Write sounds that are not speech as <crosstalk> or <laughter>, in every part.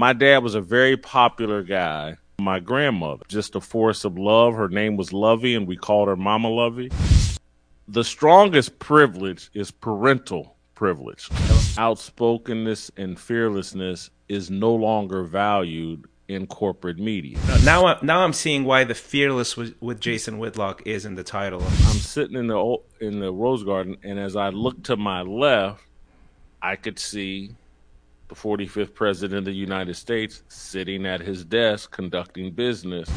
My dad was a very popular guy. My grandmother, just a force of love. Her name was Lovey, and we called her Mama Lovey. The strongest privilege is parental privilege. Outspokenness and fearlessness is no longer valued in corporate media. Now, I- now I'm seeing why the fearless with, with Jason Whitlock is in the title. I'm sitting in the in the rose garden, and as I look to my left, I could see the 45th president of the United States sitting at his desk conducting business.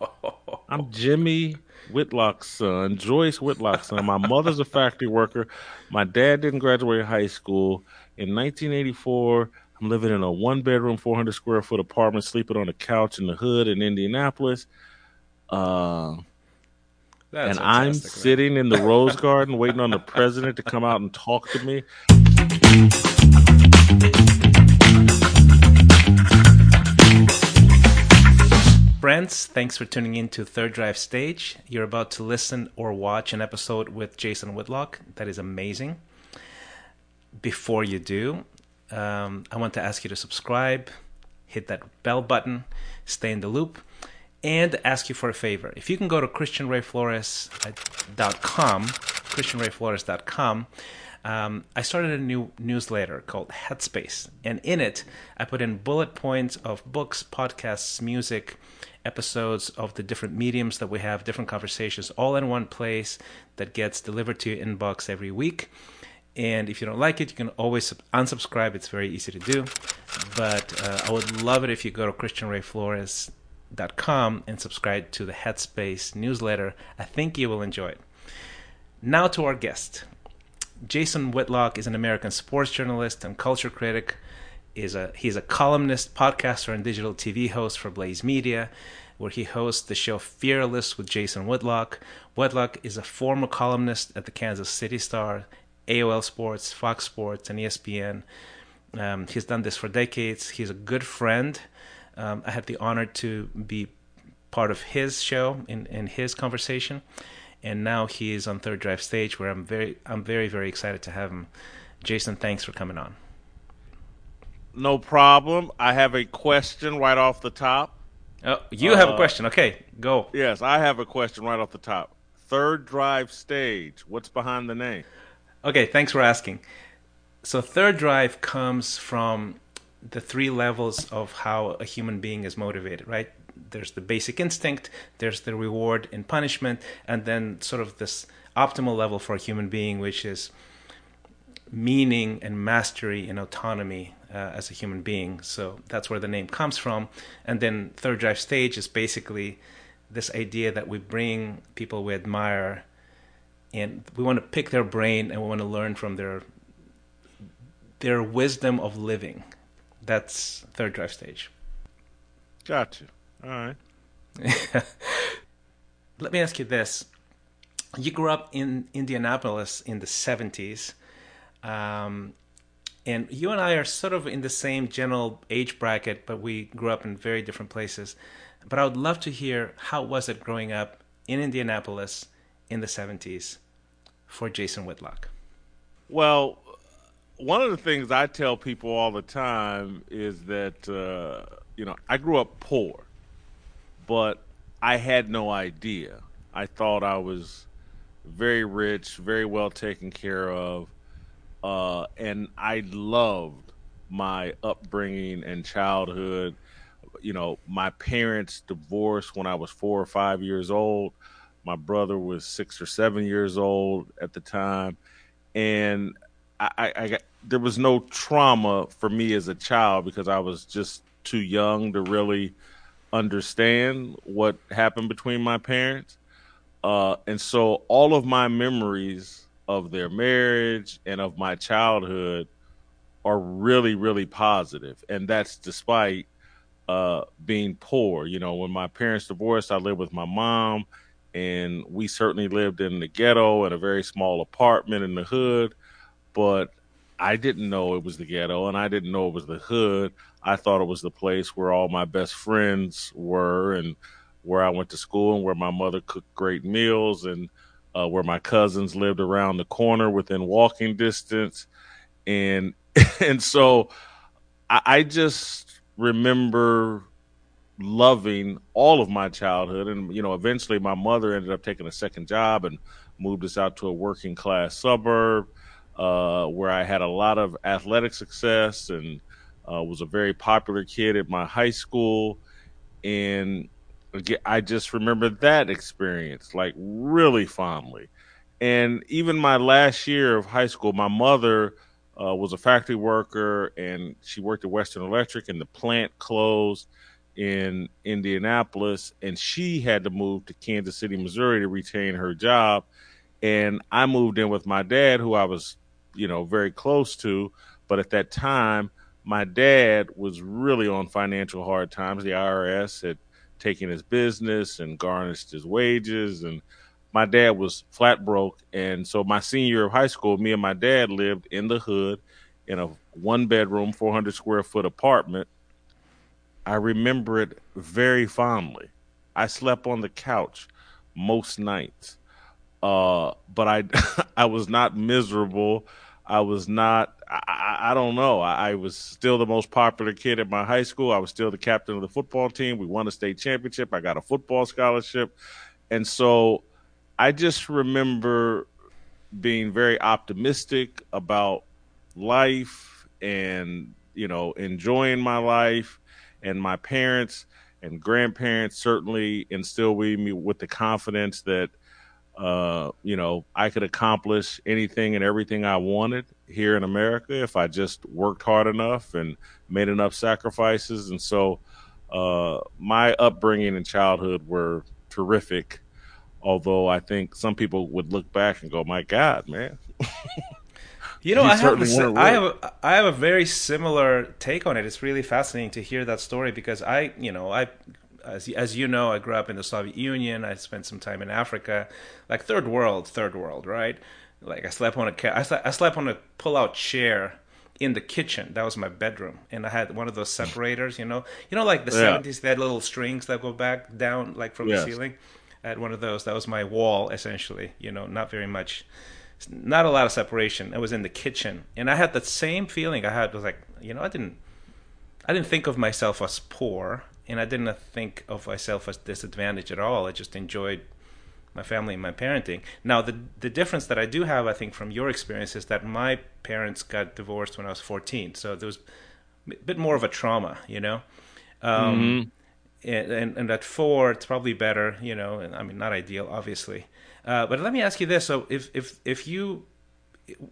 <laughs> I'm Jimmy Whitlock's son, Joyce Whitlock's son. My mother's a factory worker. My dad didn't graduate high school. In 1984, I'm living in a one bedroom, 400 square foot apartment, sleeping on a couch in the hood in Indianapolis. Uh, That's and I'm man. sitting in the <laughs> rose garden waiting on the president to come out and talk to me. Friends, thanks for tuning in to Third Drive Stage. You're about to listen or watch an episode with Jason Whitlock. That is amazing. Before you do, um, I want to ask you to subscribe, hit that bell button, stay in the loop, and ask you for a favor. If you can go to ChristianRayFlores.com, ChristianRayFlores.com, um, I started a new newsletter called Headspace, and in it, I put in bullet points of books, podcasts, music, episodes of the different mediums that we have, different conversations, all in one place that gets delivered to your inbox every week. And if you don't like it, you can always unsubscribe. It's very easy to do. But uh, I would love it if you go to ChristianRayFlores.com and subscribe to the Headspace newsletter. I think you will enjoy it. Now to our guest. Jason Whitlock is an American sports journalist and culture critic. Is a he's a columnist, podcaster, and digital TV host for Blaze Media, where he hosts the show Fearless with Jason Whitlock. Whitlock is a former columnist at the Kansas City Star, AOL Sports, Fox Sports, and ESPN. Um, he's done this for decades. He's a good friend. Um, I had the honor to be part of his show in, in his conversation, and now he is on Third Drive Stage, where I'm very I'm very very excited to have him. Jason, thanks for coming on. No problem. I have a question right off the top. Oh, you have a Uh, question. Okay, go. Yes, I have a question right off the top. Third drive stage. What's behind the name? Okay, thanks for asking. So, third drive comes from the three levels of how a human being is motivated, right? There's the basic instinct, there's the reward and punishment, and then sort of this optimal level for a human being, which is meaning and mastery and autonomy uh, as a human being. So that's where the name comes from. And then third drive stage is basically this idea that we bring people we admire and we want to pick their brain and we want to learn from their their wisdom of living. That's third drive stage. Got you. All right. <laughs> Let me ask you this. You grew up in Indianapolis in the 70s. Um, and you and I are sort of in the same general age bracket, but we grew up in very different places. But I would love to hear how was it growing up in Indianapolis in the 70s for Jason Whitlock? Well, one of the things I tell people all the time is that uh, you know I grew up poor, but I had no idea. I thought I was very rich, very well taken care of, uh, and I loved my upbringing and childhood. You know, my parents divorced when I was four or five years old. My brother was six or seven years old at the time, and I, I, I got, there was no trauma for me as a child because I was just too young to really understand what happened between my parents. Uh, and so all of my memories of their marriage and of my childhood are really, really. And that's despite uh, being poor. You know, when my parents divorced, I lived with my mom, and we certainly lived in the ghetto in a very small apartment in the hood. But I didn't know it was the ghetto, and I didn't know it was the hood. I thought it was the place where all my best friends were, and where I went to school, and where my mother cooked great meals, and uh, where my cousins lived around the corner within walking distance, and <laughs> and so I, I just remember loving all of my childhood. And, you know, eventually my mother ended up taking a second job and moved us out to a working class suburb uh, where I had a lot of athletic success and uh, was a very popular kid at my high school. And I just remember that experience like really fondly. And even my last year of high school, my mother uh, was a factory worker and she worked at Western Electric and the plant closed in Indianapolis and she had to move to Kansas City, Missouri to retain her job. And I moved in with my dad, who I was, you know, very close to. But at that time, my dad was really on financial hard times. The IRS had taken his business and garnished his wages and my dad was flat broke. And so my senior year of high school me and my dad lived in the hood in a one bedroom 400 square foot apartment. I remember it very fondly. I slept on the couch most nights. Uh, but i <laughs> i was not miserable i was not I, I don't know. I, I, was still the most popular kid at my high school. I was still the captain of the football team. We won a state championship. I got a football scholarship. And so I just remember being very optimistic about life and, you know, enjoying my life. And my parents and grandparents certainly instilled with me with the confidence that, uh, you know, I could accomplish anything and everything I wanted here in America if I just worked hard enough and made enough sacrifices. And so, uh, my upbringing and childhood were terrific Although I think some people would look back and go, "My God, man." <laughs> you know, I have, a, I have a, I have a very similar take on it. It's really fascinating to hear that story because I, you know, I as as you know, I grew up in the Soviet Union. I spent some time in Africa, like third world, third world, right? Like I slept on a I slept, I slept on a pull-out chair in the kitchen. That was my bedroom, and I had one of those separators. You know, you know, like the seventies, yeah. they had little strings that go back down, like from yes. the ceiling at one of those. That was my wall, essentially. You know, not very much, not a lot of separation. I was in the kitchen, and I had the same feeling. I had was like, you know, I didn't, I didn't think of myself as poor, and I didn't think of myself as disadvantaged at all. I just enjoyed my family and my parenting. Now, the the difference that I do have, I think, from your experience is that my parents got divorced when I was 14, so there was a bit more of a trauma, you know. Um, mm-hmm. and, and at four it's probably better you know? And i mean not ideal obviously. Uh, but let me ask you this. So if if if you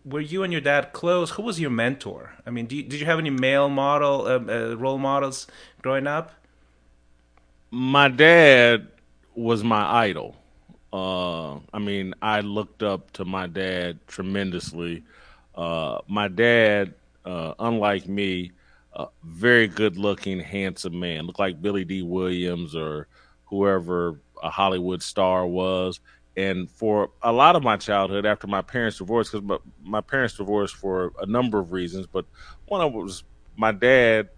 were you and your dad close who was your mentor? I mean you, did you have any male model uh, uh, role models growing up my dad was my idol uh, i mean i looked up to my dad tremendously uh, my dad uh, unlike me very good looking, handsome man. Looked like Billy Dee Williams or whoever a Hollywood star was. And for a lot of my childhood, after my parents divorced, because my, my parents divorced for a number of reasons, but one of it was my dad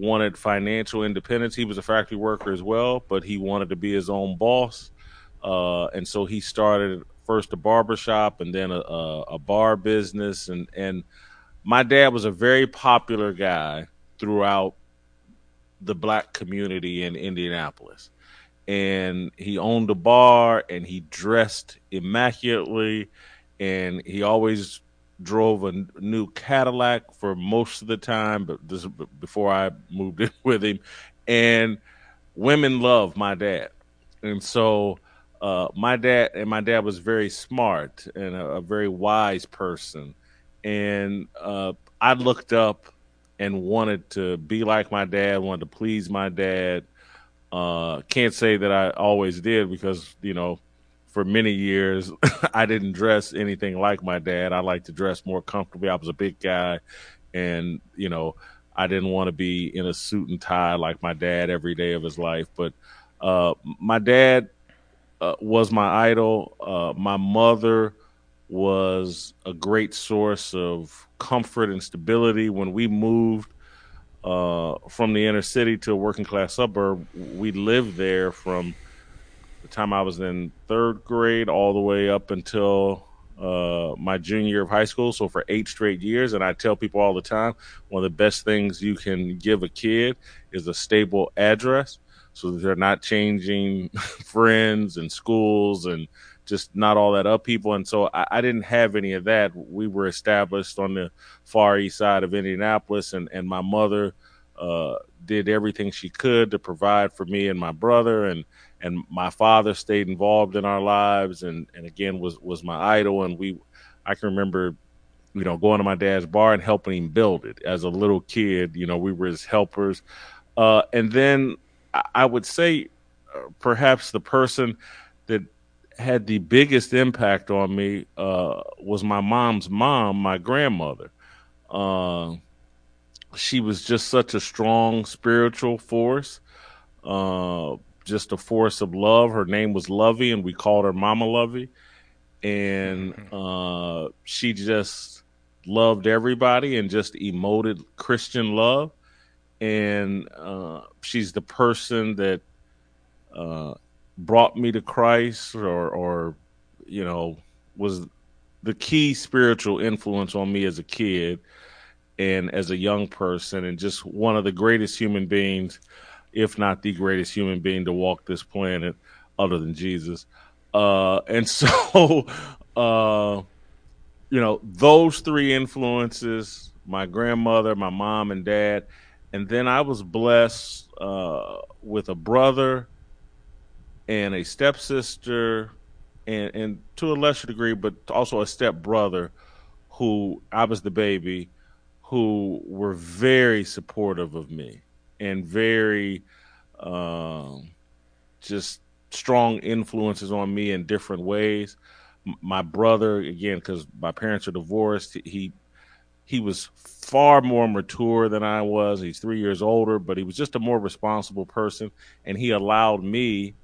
wanted financial independence. He was a factory worker as well, but he wanted to be his own boss. Uh, and so he started first a barber shop and then a, a, a bar business. And, and my dad was a very popular guy throughout the black community in Indianapolis. And he owned a bar and he dressed immaculately and he always drove a new Cadillac for most of the time, but this before I moved in <laughs> with him. And women love my dad. And so uh, my dad and my dad was very smart and a, a very wise person. And uh, I looked up and wanted to be like my dad, wanted to please my dad. Uh, can't say that I always did because, you know, for many years, <laughs> I didn't dress anything like my dad. I like to dress more comfortably. I was a big guy and, you know, I didn't want to be in a suit and tie like my dad every day of his life. But uh, my dad uh, was my idol. Uh, my mother was a great source of comfort and stability. When we moved uh, from the inner city to a working class suburb, we lived there from time I was in third grade all the way up until uh, my junior year of high school, so for eight straight years. And I tell people all the time one of the best things you can give a kid is a stable address so they're not changing <laughs> friends and schools and just not all that up people. And so I, I, didn't have any of that. We were established on the far east side of Indianapolis, and, and my mother uh, did everything she could to provide for me and my brother. And and my father stayed involved in our lives and and again was was my idol and we I can remember you know going to my dad's bar and helping him build it as a little kid you know we were his helpers uh, and then I would say uh, perhaps the person that had the biggest impact on me uh, was my mom's mom, my grandmother. Uh, she was just such a strong spiritual force. Just a force of love. Her name was Lovey, and we called her Mama Lovey. And mm-hmm. uh, she just loved everybody and just emoted Christian love. And uh, she's the person that uh, brought me to Christ, or, or you know, was the key spiritual influence on me as a kid and as a young person, and just one of the greatest human beings if not the greatest human being to walk this planet other than Jesus. Uh, and <laughs> so, uh, you know, those three influences my grandmother, my mom, and dad. And then I was blessed uh, with a brother and a stepsister, and, and to a lesser degree, but also a stepbrother who I was the baby, who were very supportive of me and very um, just strong influences on me in different ways. my brother, again, because my parents are divorced, he he was far more mature than I was. He's three years older, but he was just a more responsible person, and he allowed me.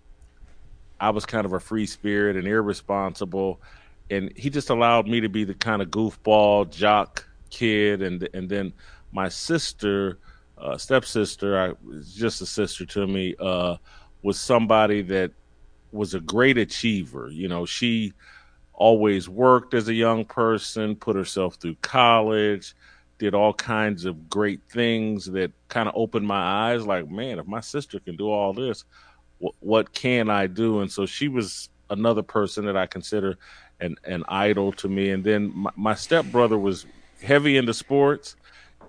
I was kind of a free spirit and irresponsible, and he just allowed me to be the kind of goofball jock kid, and and then my sister uh, stepsister, I just a sister to me, uh, was somebody that was a great achiever. You know, she always worked as a young person, put herself through college, did all kinds of great things that kind of opened my eyes. Like, man, if my sister can do all this, wh- what can I do? And so she was another person that I consider an an idol to me. And then my, my stepbrother was heavy into sports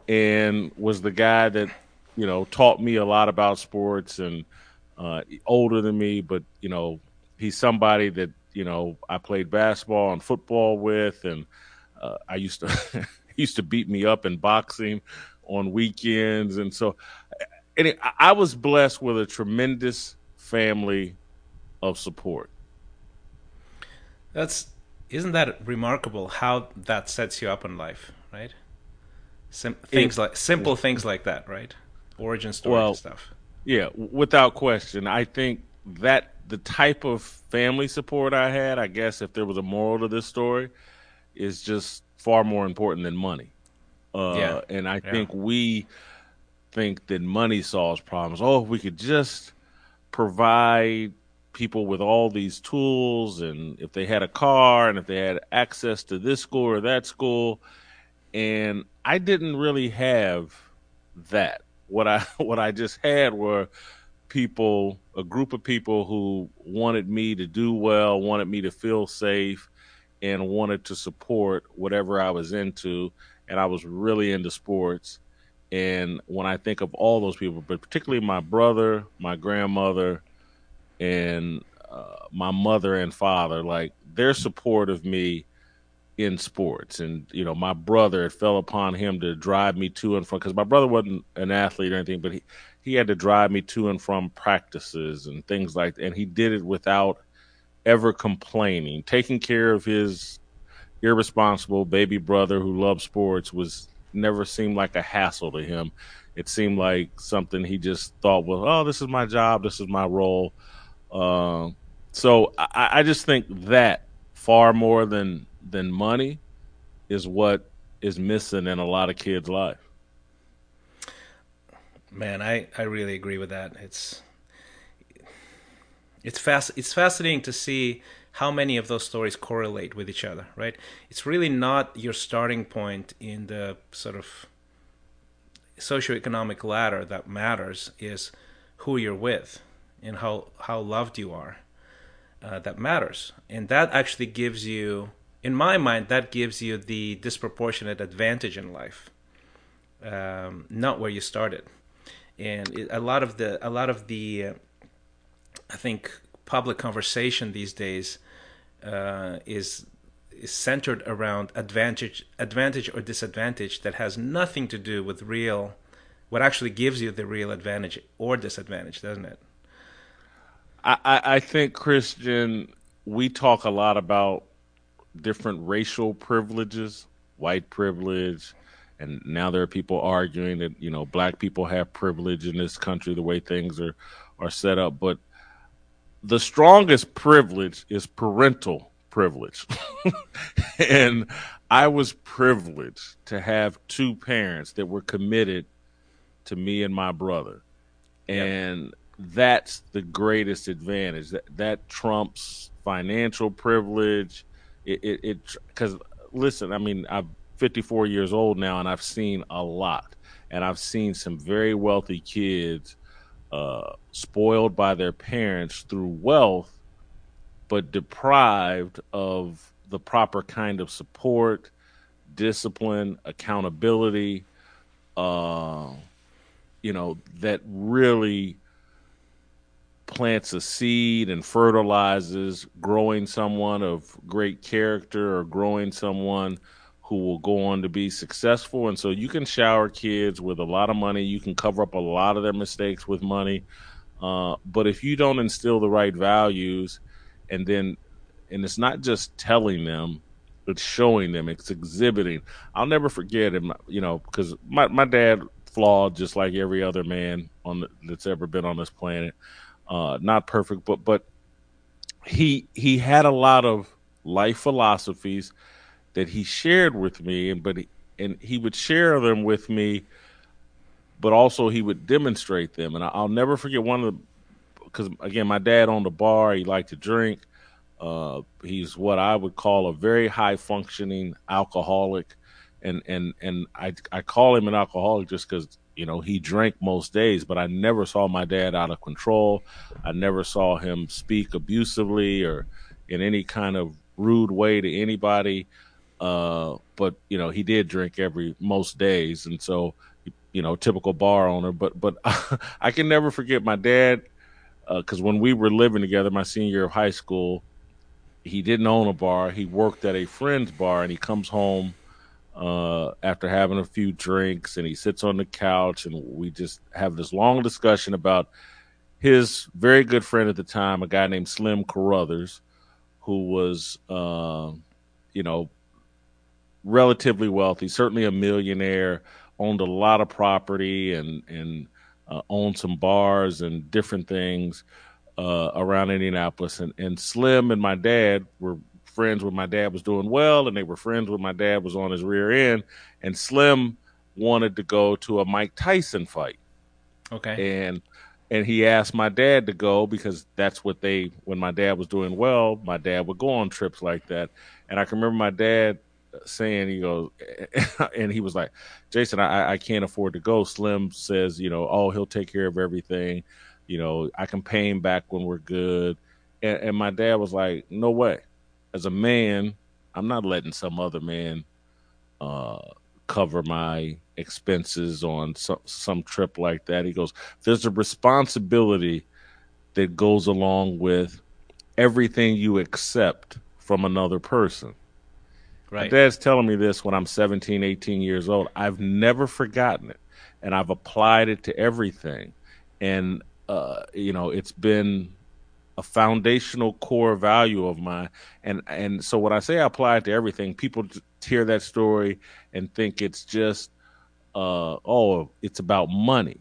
and was the guy that you know taught me a lot about sports and uh, older than me, but you know he's somebody that you know I played basketball and football with, and uh, I used to <laughs> used to beat me up in boxing on weekends, and so and I was blessed with a tremendous family of support. That's isn't that remarkable how that sets you up in life? Sim- things it, like simple things like that, right? Origin story well, stuff. Yeah, without question. I think that the type of family support I had, I guess, if there was a moral to this story, is just far more important than money. Uh, yeah. And I yeah. think we think that money solves problems. Oh, if we could just provide people with all these tools, and if they had a car, and if they had access to this school or that school, and I didn't really have that. What I <laughs> what I just had were people, a group of people who wanted me to do well, wanted me to feel safe, and wanted to support whatever I was into. And I was really into sports. And when I think of all those people, but particularly my brother, my grandmother, and uh, my mother and father, like their support of me in sports. And, you know, my brother, it fell upon him to drive me to and from, because my brother wasn't an athlete or anything, but he, he had to drive me to and from practices and things like that. And he did it without ever complaining. Taking care of his irresponsible baby brother who loved sports was never seemed like a hassle to him. It seemed like something he just thought, well, oh, this is my job, this is my role. Uh, so I, I just think that far more than than money is what is missing in a lot of kids' life. Man, I, I really agree with that. It's it's fast it's fascinating to see how many of those stories correlate with each other, right? It's really not your starting point in the sort of socioeconomic ladder that matters is who you're with and how how loved you are. Uh, that matters, and that actually gives you, in my mind, that gives you the disproportionate advantage in life, um, not where you started. And it, a lot of the a lot of the, uh, I think, public conversation these days uh, is is centered around advantage advantage or disadvantage that has nothing to do with real what actually gives you the real advantage or disadvantage doesn't it I, I think Christian, we talk a lot about different racial privileges, white privilege, and now there are people arguing that you know black people have privilege in this country the way things are are set up. But the strongest privilege is parental privilege, <laughs> and I was privileged to have two parents that were committed to me and my brother, and. Yep that's the greatest advantage. That that trumps financial privilege. It it because listen, I mean, I'm 54 years old now, and I've seen a lot, and I've seen some very wealthy kids uh, spoiled by their parents through wealth, but deprived of the proper kind of support, discipline, accountability. Uh, you know that really plants a seed and fertilizes growing someone of great character or growing someone who will go on to be successful. And so you can shower kids with a lot of money. You can cover up a lot of their mistakes with money. Uh, but if you don't instill the right values and then, and it's not just telling them, it's showing them, it's exhibiting. I'll never forget it, you know, because my, my dad flawed just like every other man on the, that's ever been on this planet uh, not perfect, but but he he had a lot of life philosophies that he shared with me, and but he, and he would share them with me, but also he would demonstrate them, and I'll never forget one of the because again, my dad owned a bar. He liked to drink. Uh, he's what I would call a very high functioning alcoholic, and and and I I call him an alcoholic just because you know, he drank most days, but I never saw my dad out of control. I never saw him speak abusively or in any kind of rude way to anybody. Uh, but you know, he did drink every most days, and so you know, typical bar owner. But but <laughs> I can never forget my dad because uh, when we were living together, my senior year of high school, he didn't own a bar. He worked at a friend's bar, and he comes home uh, after having a few drinks, and he sits on the couch, and we just have this long discussion about his very good friend at the time, a guy named Slim Carruthers, who was, uh, you know, relatively wealthy, certainly a millionaire, owned a lot of property, and and uh, owned some bars and different things uh, around Indianapolis. And, and Slim and my dad were friends when my dad was doing well, and they were friends when my dad was on his rear end. And Slim wanted to go to a Mike Tyson fight. Okay. And and he asked my dad to go because that's what they when my dad was doing well, my dad would go on trips like that. And I can remember my dad saying, he goes, <laughs> and he was like, Jason, I, I can't afford to go. Slim says, you know, oh, he'll take care of everything. You know, I can pay him back when we're good. And, and my dad was like, no way as a man, I'm not letting some other man uh, cover my expenses on some, some trip like that. He goes, There's a responsibility that goes along with everything you accept from another person. Right. My dad's telling me this when I'm 17, 18 years old. I've never forgotten it, and I've applied it to everything. And, uh, you know, it's been a foundational core value of mine. And and so when I say I apply it to everything, people hear that story and think it's just uh, oh, it's about money.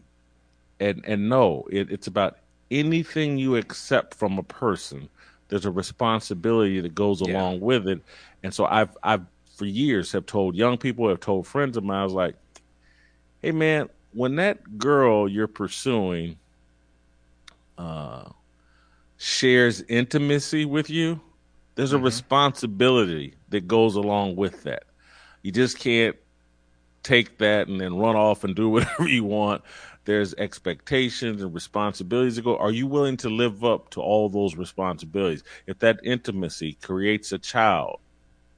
And and no, it, it's about anything you accept from a person. There's a responsibility that goes yeah. along with it. And so I've I've for years have told young people, have told friends of mine, I was like, hey man, when that girl you're pursuing uh shares intimacy with you, There's a mm-hmm. responsibility that goes along with that. You just can't take that and then run off and do <laughs> whatever you want. There's expectations and responsibilities to go. Are you willing to live up to all those responsibilities? If that intimacy creates a child,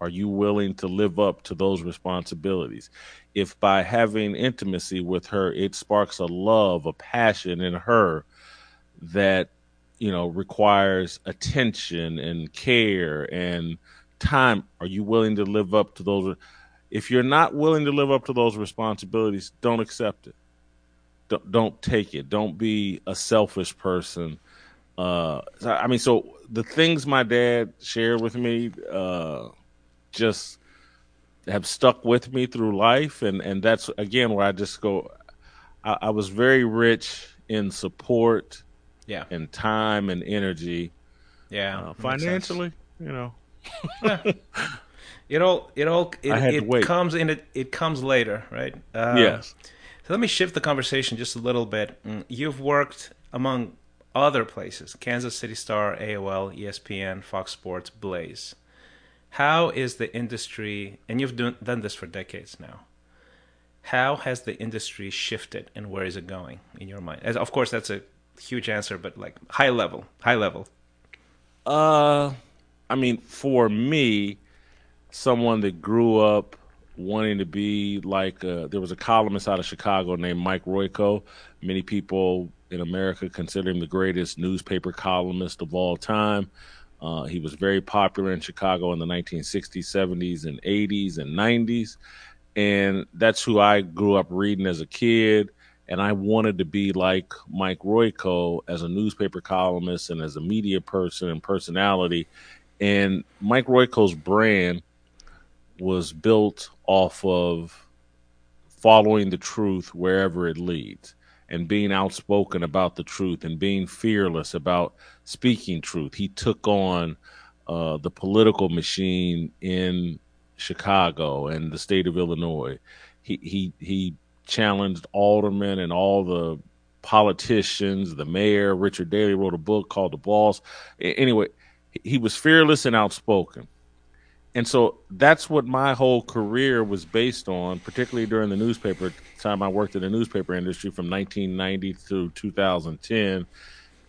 are you willing to live up to those responsibilities? If by having intimacy with her, it sparks a love, a passion in her that, you know, requires attention and care and time, are you willing to live up to those? If you're not willing to live up to those responsibilities, don't accept it. Don't, don't take it. Don't be a selfish person. Uh, I mean, so the things my dad shared with me, uh, just have stuck with me through life, and and that's again where I just go. I, I was very rich in support, yeah, and time and energy, yeah, uh, financially, you know. <laughs> it all it all it, it comes in it it comes later, right? Uh, yes. So let me shift the conversation just a little bit. Mm, you've worked among other places: Kansas City Star, AOL, ESPN, Fox Sports, Blaze. How is the industry, and you've done, done this for decades now, how has the industry shifted and where is it going in your mind? As, of course, that's a huge answer, but like high level, high level. Uh, I mean, for me, someone that grew up wanting to be like uh, there was a columnist out of Chicago named Mike Royko. Many people in America consider him the greatest newspaper columnist of all time. Uh, he was very popular in Chicago in the 1960s, 70s, and 80s and 90s. And that's who I grew up reading as a kid. And I wanted to be like Mike Royko as a newspaper columnist and as a media person and personality. And Mike Royko's brand was built off of following the truth wherever it leads and being outspoken about the truth and being fearless about speaking truth. He took on uh, the political machine in Chicago and the state of Illinois. He he he challenged aldermen and all the politicians. The mayor, Richard Daley, wrote a book called The Boss. Anyway, he was fearless and outspoken and so that's what my whole career was based on, particularly during the newspaper time I worked in the newspaper industry from 1990 through 2010.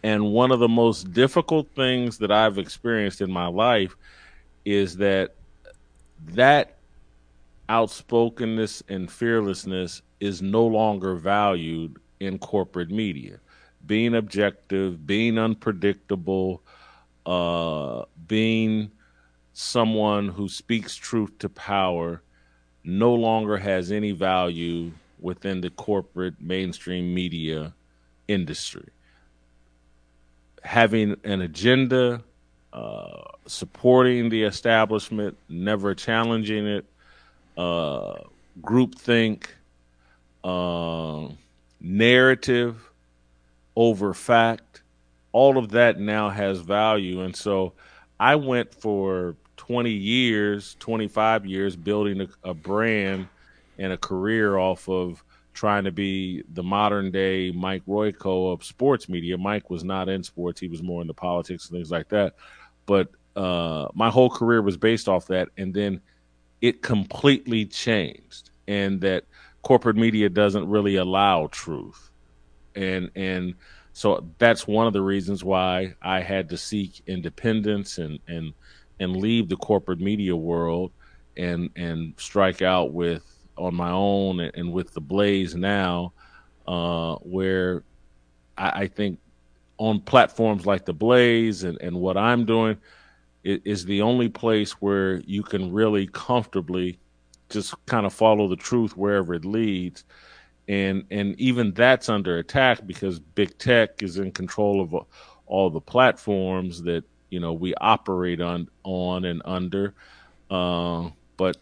And one of the most difficult things that I've experienced in my life is that that outspokenness and fearlessness is no longer valued in corporate media. Being objective, being unpredictable, uh, being someone who speaks truth to power no longer has any value within the corporate mainstream media industry. Having an agenda, uh, supporting the establishment, never challenging it, uh, groupthink, uh, narrative over fact, all of that now has value. And so I went for 20 years, 25 years building a, a brand and a career off of trying to be the modern day Mike Royko of sports media. Mike was not in sports; he was more into politics and things like that. But uh, my whole career was based off that, and then it completely changed, and that corporate media doesn't really allow truth, and and so that's one of the reasons why I had to seek independence and and and leave the corporate media world and and strike out with on my own and, with the Blaze now, uh, where I, I, think on platforms like the Blaze and, and what I'm doing is, is the only place where you can really comfortably just kind of follow the truth wherever it leads. And and even that's under attack because big tech is in control of all the platforms that you know we operate on on and under. Uh, but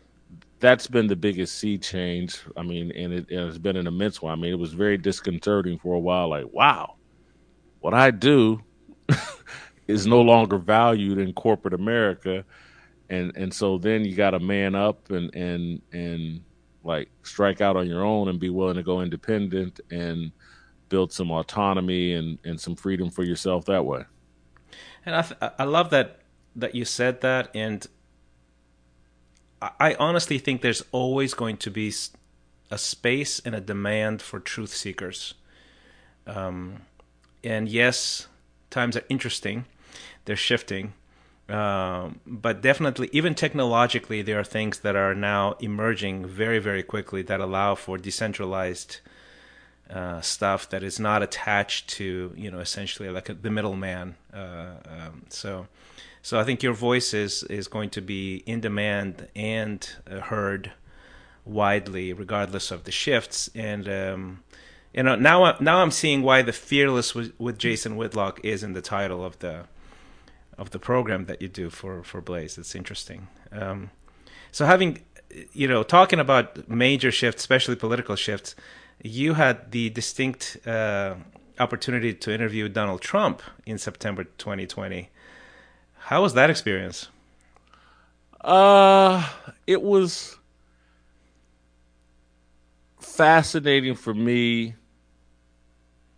that's been the biggest sea change. I mean, and it, it has been an immense one. I mean, it was very disconcerting for a while. Like, wow, what I do <laughs> is no longer valued in corporate America, and and so then you got to man up and and and like strike out on your own and be willing to go independent and build some autonomy and and some freedom for yourself that way and I th- I love that that you said that, and I honestly think there's always going to be a space and a demand for truth seekers. Um, and yes, times are interesting; they're shifting. Um, but definitely, even technologically, there are things that are now emerging very, very quickly that allow for decentralized uh, stuff that is not attached to, you know, essentially like a, the middleman. Uh, um, so, so I think your voice is is going to be in demand and uh, heard widely, regardless of the shifts. And um, you know, now now I'm seeing why the fearless with, with Jason Whitlock is in the title of the of the program that you do for for Blaze. It's interesting. Um, so having you know talking about major shifts, especially political shifts, you had the distinct uh, opportunity to interview Donald Trump in September 2020. How was that experience? Uh, it was fascinating for me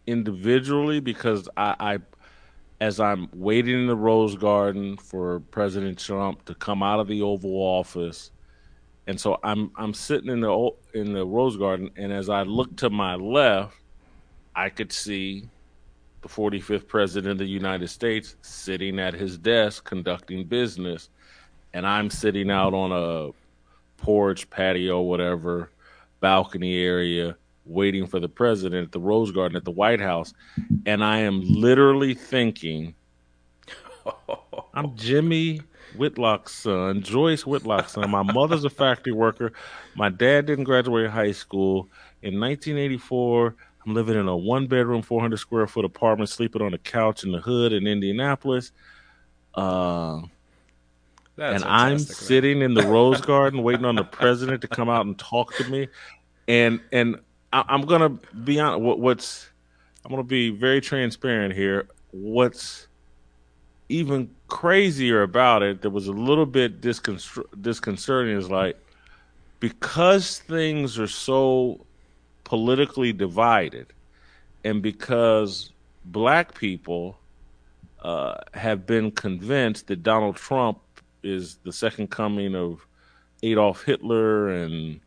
individually because I, I as I'm waiting in the Rose Garden for President Trump to come out of the Oval Office, and so I'm I'm sitting in the in the Rose Garden, and as I look to my left, I could see the 45th President of the United States sitting at his desk conducting business, and I'm sitting out on a porch, patio, whatever, balcony area, waiting for the president at the Rose Garden at the White House, and I am literally thinking, <laughs> I'm Jimmy Whitlock's son, Joyce Whitlock's son. My mother's a factory worker. My dad didn't graduate high school. In 1984, I'm living in a one bedroom, 400 square foot apartment, sleeping on a couch in the hood in Indianapolis. Uh, and I'm sitting in the Rose <laughs> Garden waiting on the president to come out and talk to me. And and I, am gonna be on what, what's I'm gonna be very transparent here. What's even crazier about it that was a little bit disconcerting is like because things are so politically divided and because black people uh, have been convinced that Donald Trump is the second coming of Adolf Hitler and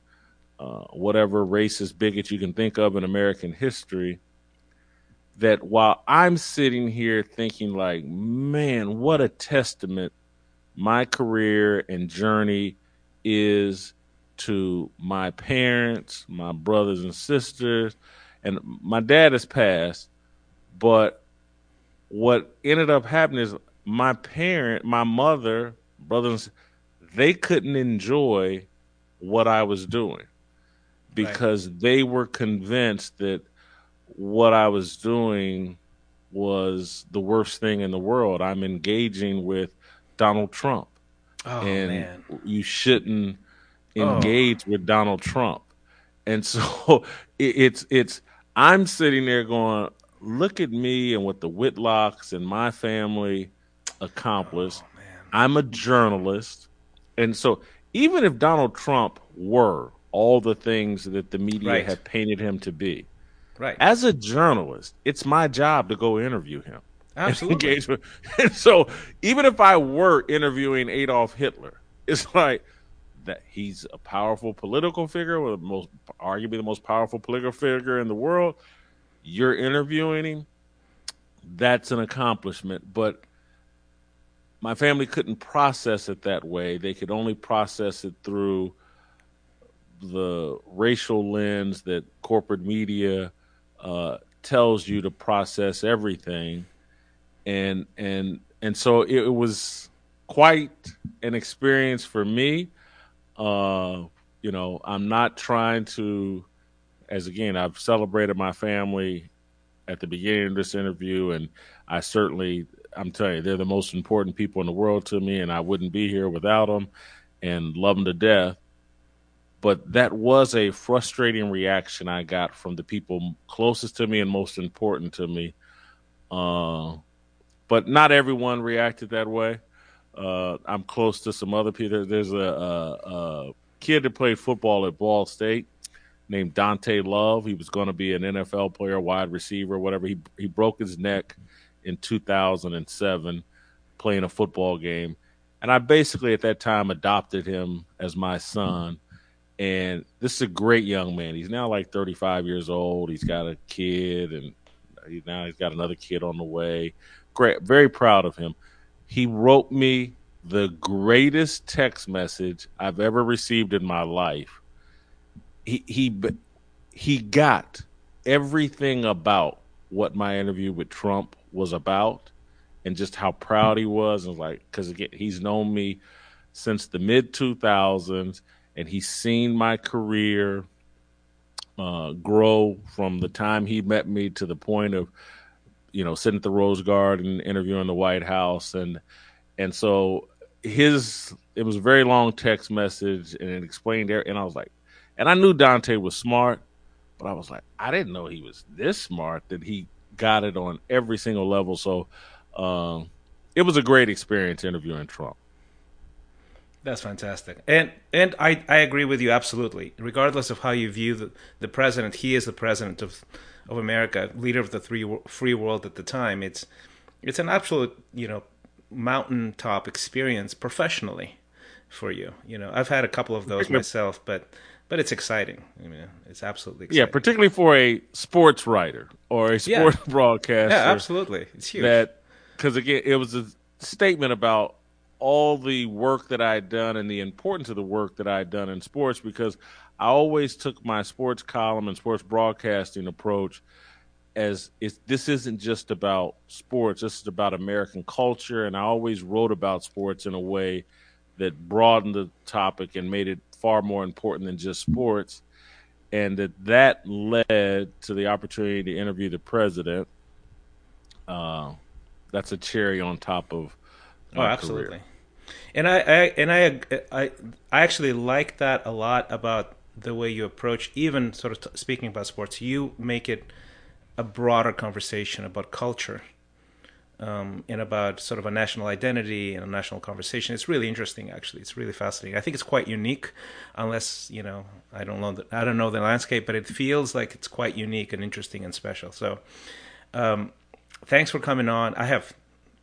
uh, whatever racist bigot you can think of in American history. That while I'm sitting here thinking, like, man, what a testament my career and journey is to my parents, my brothers and sisters, and my dad has passed, but what ended up happening is my parent, my mother, brothers, they couldn't enjoy what I was doing because right. they were convinced that what I was doing was the worst thing in the world. I'm engaging with Donald Trump. Oh, and man. you shouldn't oh. engage oh. with Donald Trump. And <laughs> so it, it's it's I'm sitting there going, look at me and what the Whitlocks and my family accomplished. Oh, I'm a journalist. And so even if Donald Trump were all the things that the media right. have painted him to be. Right. As a journalist, it's my job to go interview him. <laughs> Absolutely. And, <laughs> and so even if I were interviewing Adolf Hitler, it's like that he's a powerful political figure, or the most arguably the most powerful political figure in the world. You're interviewing him. That's an accomplishment, but my family couldn't process it that way. They could only process it through the racial lens that corporate media uh, tells you to process everything, and and and so it was quite an experience for me. Uh, you know, I'm not trying to, as again, I've celebrated my family at the beginning of this interview, and I certainly, I'm telling you, they're the most important people in the world to me, and I wouldn't be here without them, and love them to death but that was a frustrating reaction I got from the people closest to me and most important to me. Uh, but not everyone reacted that way. Uh, I'm close to some other people. There's a, a, a, kid that played football at Ball State named Dante Love. He was going to be an NFL player, wide receiver, whatever. He he broke his neck in 2007 playing a football game. And I basically at that time adopted him as my son. And this is a great young man. He's now like 35 years old. He's got a kid, and he, now he's got another kid on the way. Great, very proud of him. He wrote me the greatest text message I've ever received in my life. He he he got everything about what my interview with Trump was about and just how proud he was and like because again he's known me since the mid 2000s and he's seen my career uh, grow from the time he met me to the point of you know sitting at the rose garden interviewing the white house and and so his it was a very long text message and it explained there and i was like and i knew dante was smart but I was like, I didn't know he was this smart that he got it on every single level. So um, it was a great experience interviewing Trump. That's fantastic, and and I, I agree with you absolutely. Regardless of how you view the, the president, he is the president of of America, leader of the three free world at the time. It's it's an absolute you know mountaintop experience professionally for you. You know, I've had a couple of those myself, but but it's exciting. I mean, it's absolutely exciting. yeah, particularly for a sports writer or a sports yeah. <laughs> broadcaster. Yeah, absolutely, it's huge. That because again, it was a statement about all the work that I had done and the importance of the work that I had done in sports because I always took my sports column and sports broadcasting approach as it's, this isn't just about sports. This is about American culture, and I always wrote about sports in a way that broadened the topic and made it far more important than just sports, and that that led to the opportunity to interview the president. Uh, that's a cherry on top of. Oh, absolutely. Career. And I, I and I, I, I actually like that a lot about the way you approach, even sort of t- speaking about sports. You make it a broader conversation about culture um, and about sort of a national identity and a national conversation. It's really interesting, actually. It's really fascinating. I think it's quite unique, unless you know I don't know the, I don't know the landscape, but it feels like it's quite unique and interesting and special. So, um, thanks for coming on. I have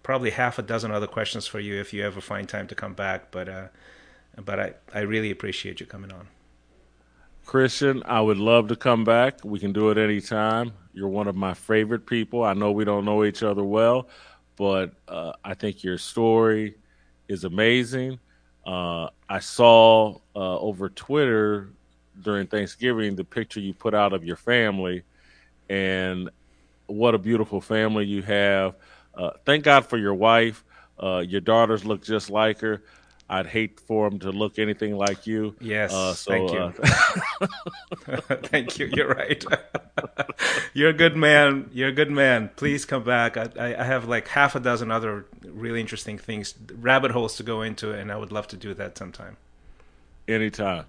probably half a dozen other questions for you if you ever find time to come back, but uh, but I I really appreciate you coming on. Christian, I would love to come back. We can do it anytime. You're one of my favorite people. I know we don't know each other well, but uh, I think your story is amazing. Uh, I saw uh, over Twitter during Thanksgiving the picture you put out of your family, and what a beautiful family you have. Uh, thank God for your wife. Uh, your daughters look just like her. I'd hate for them to look anything like you. Yes, uh, so, thank you. Uh, <laughs> thank you. You're right. <laughs> You're a good man. You're a good man. Please come back. I, I have like half a dozen other really interesting things, rabbit holes to go into, and I would love to do that sometime. Anytime.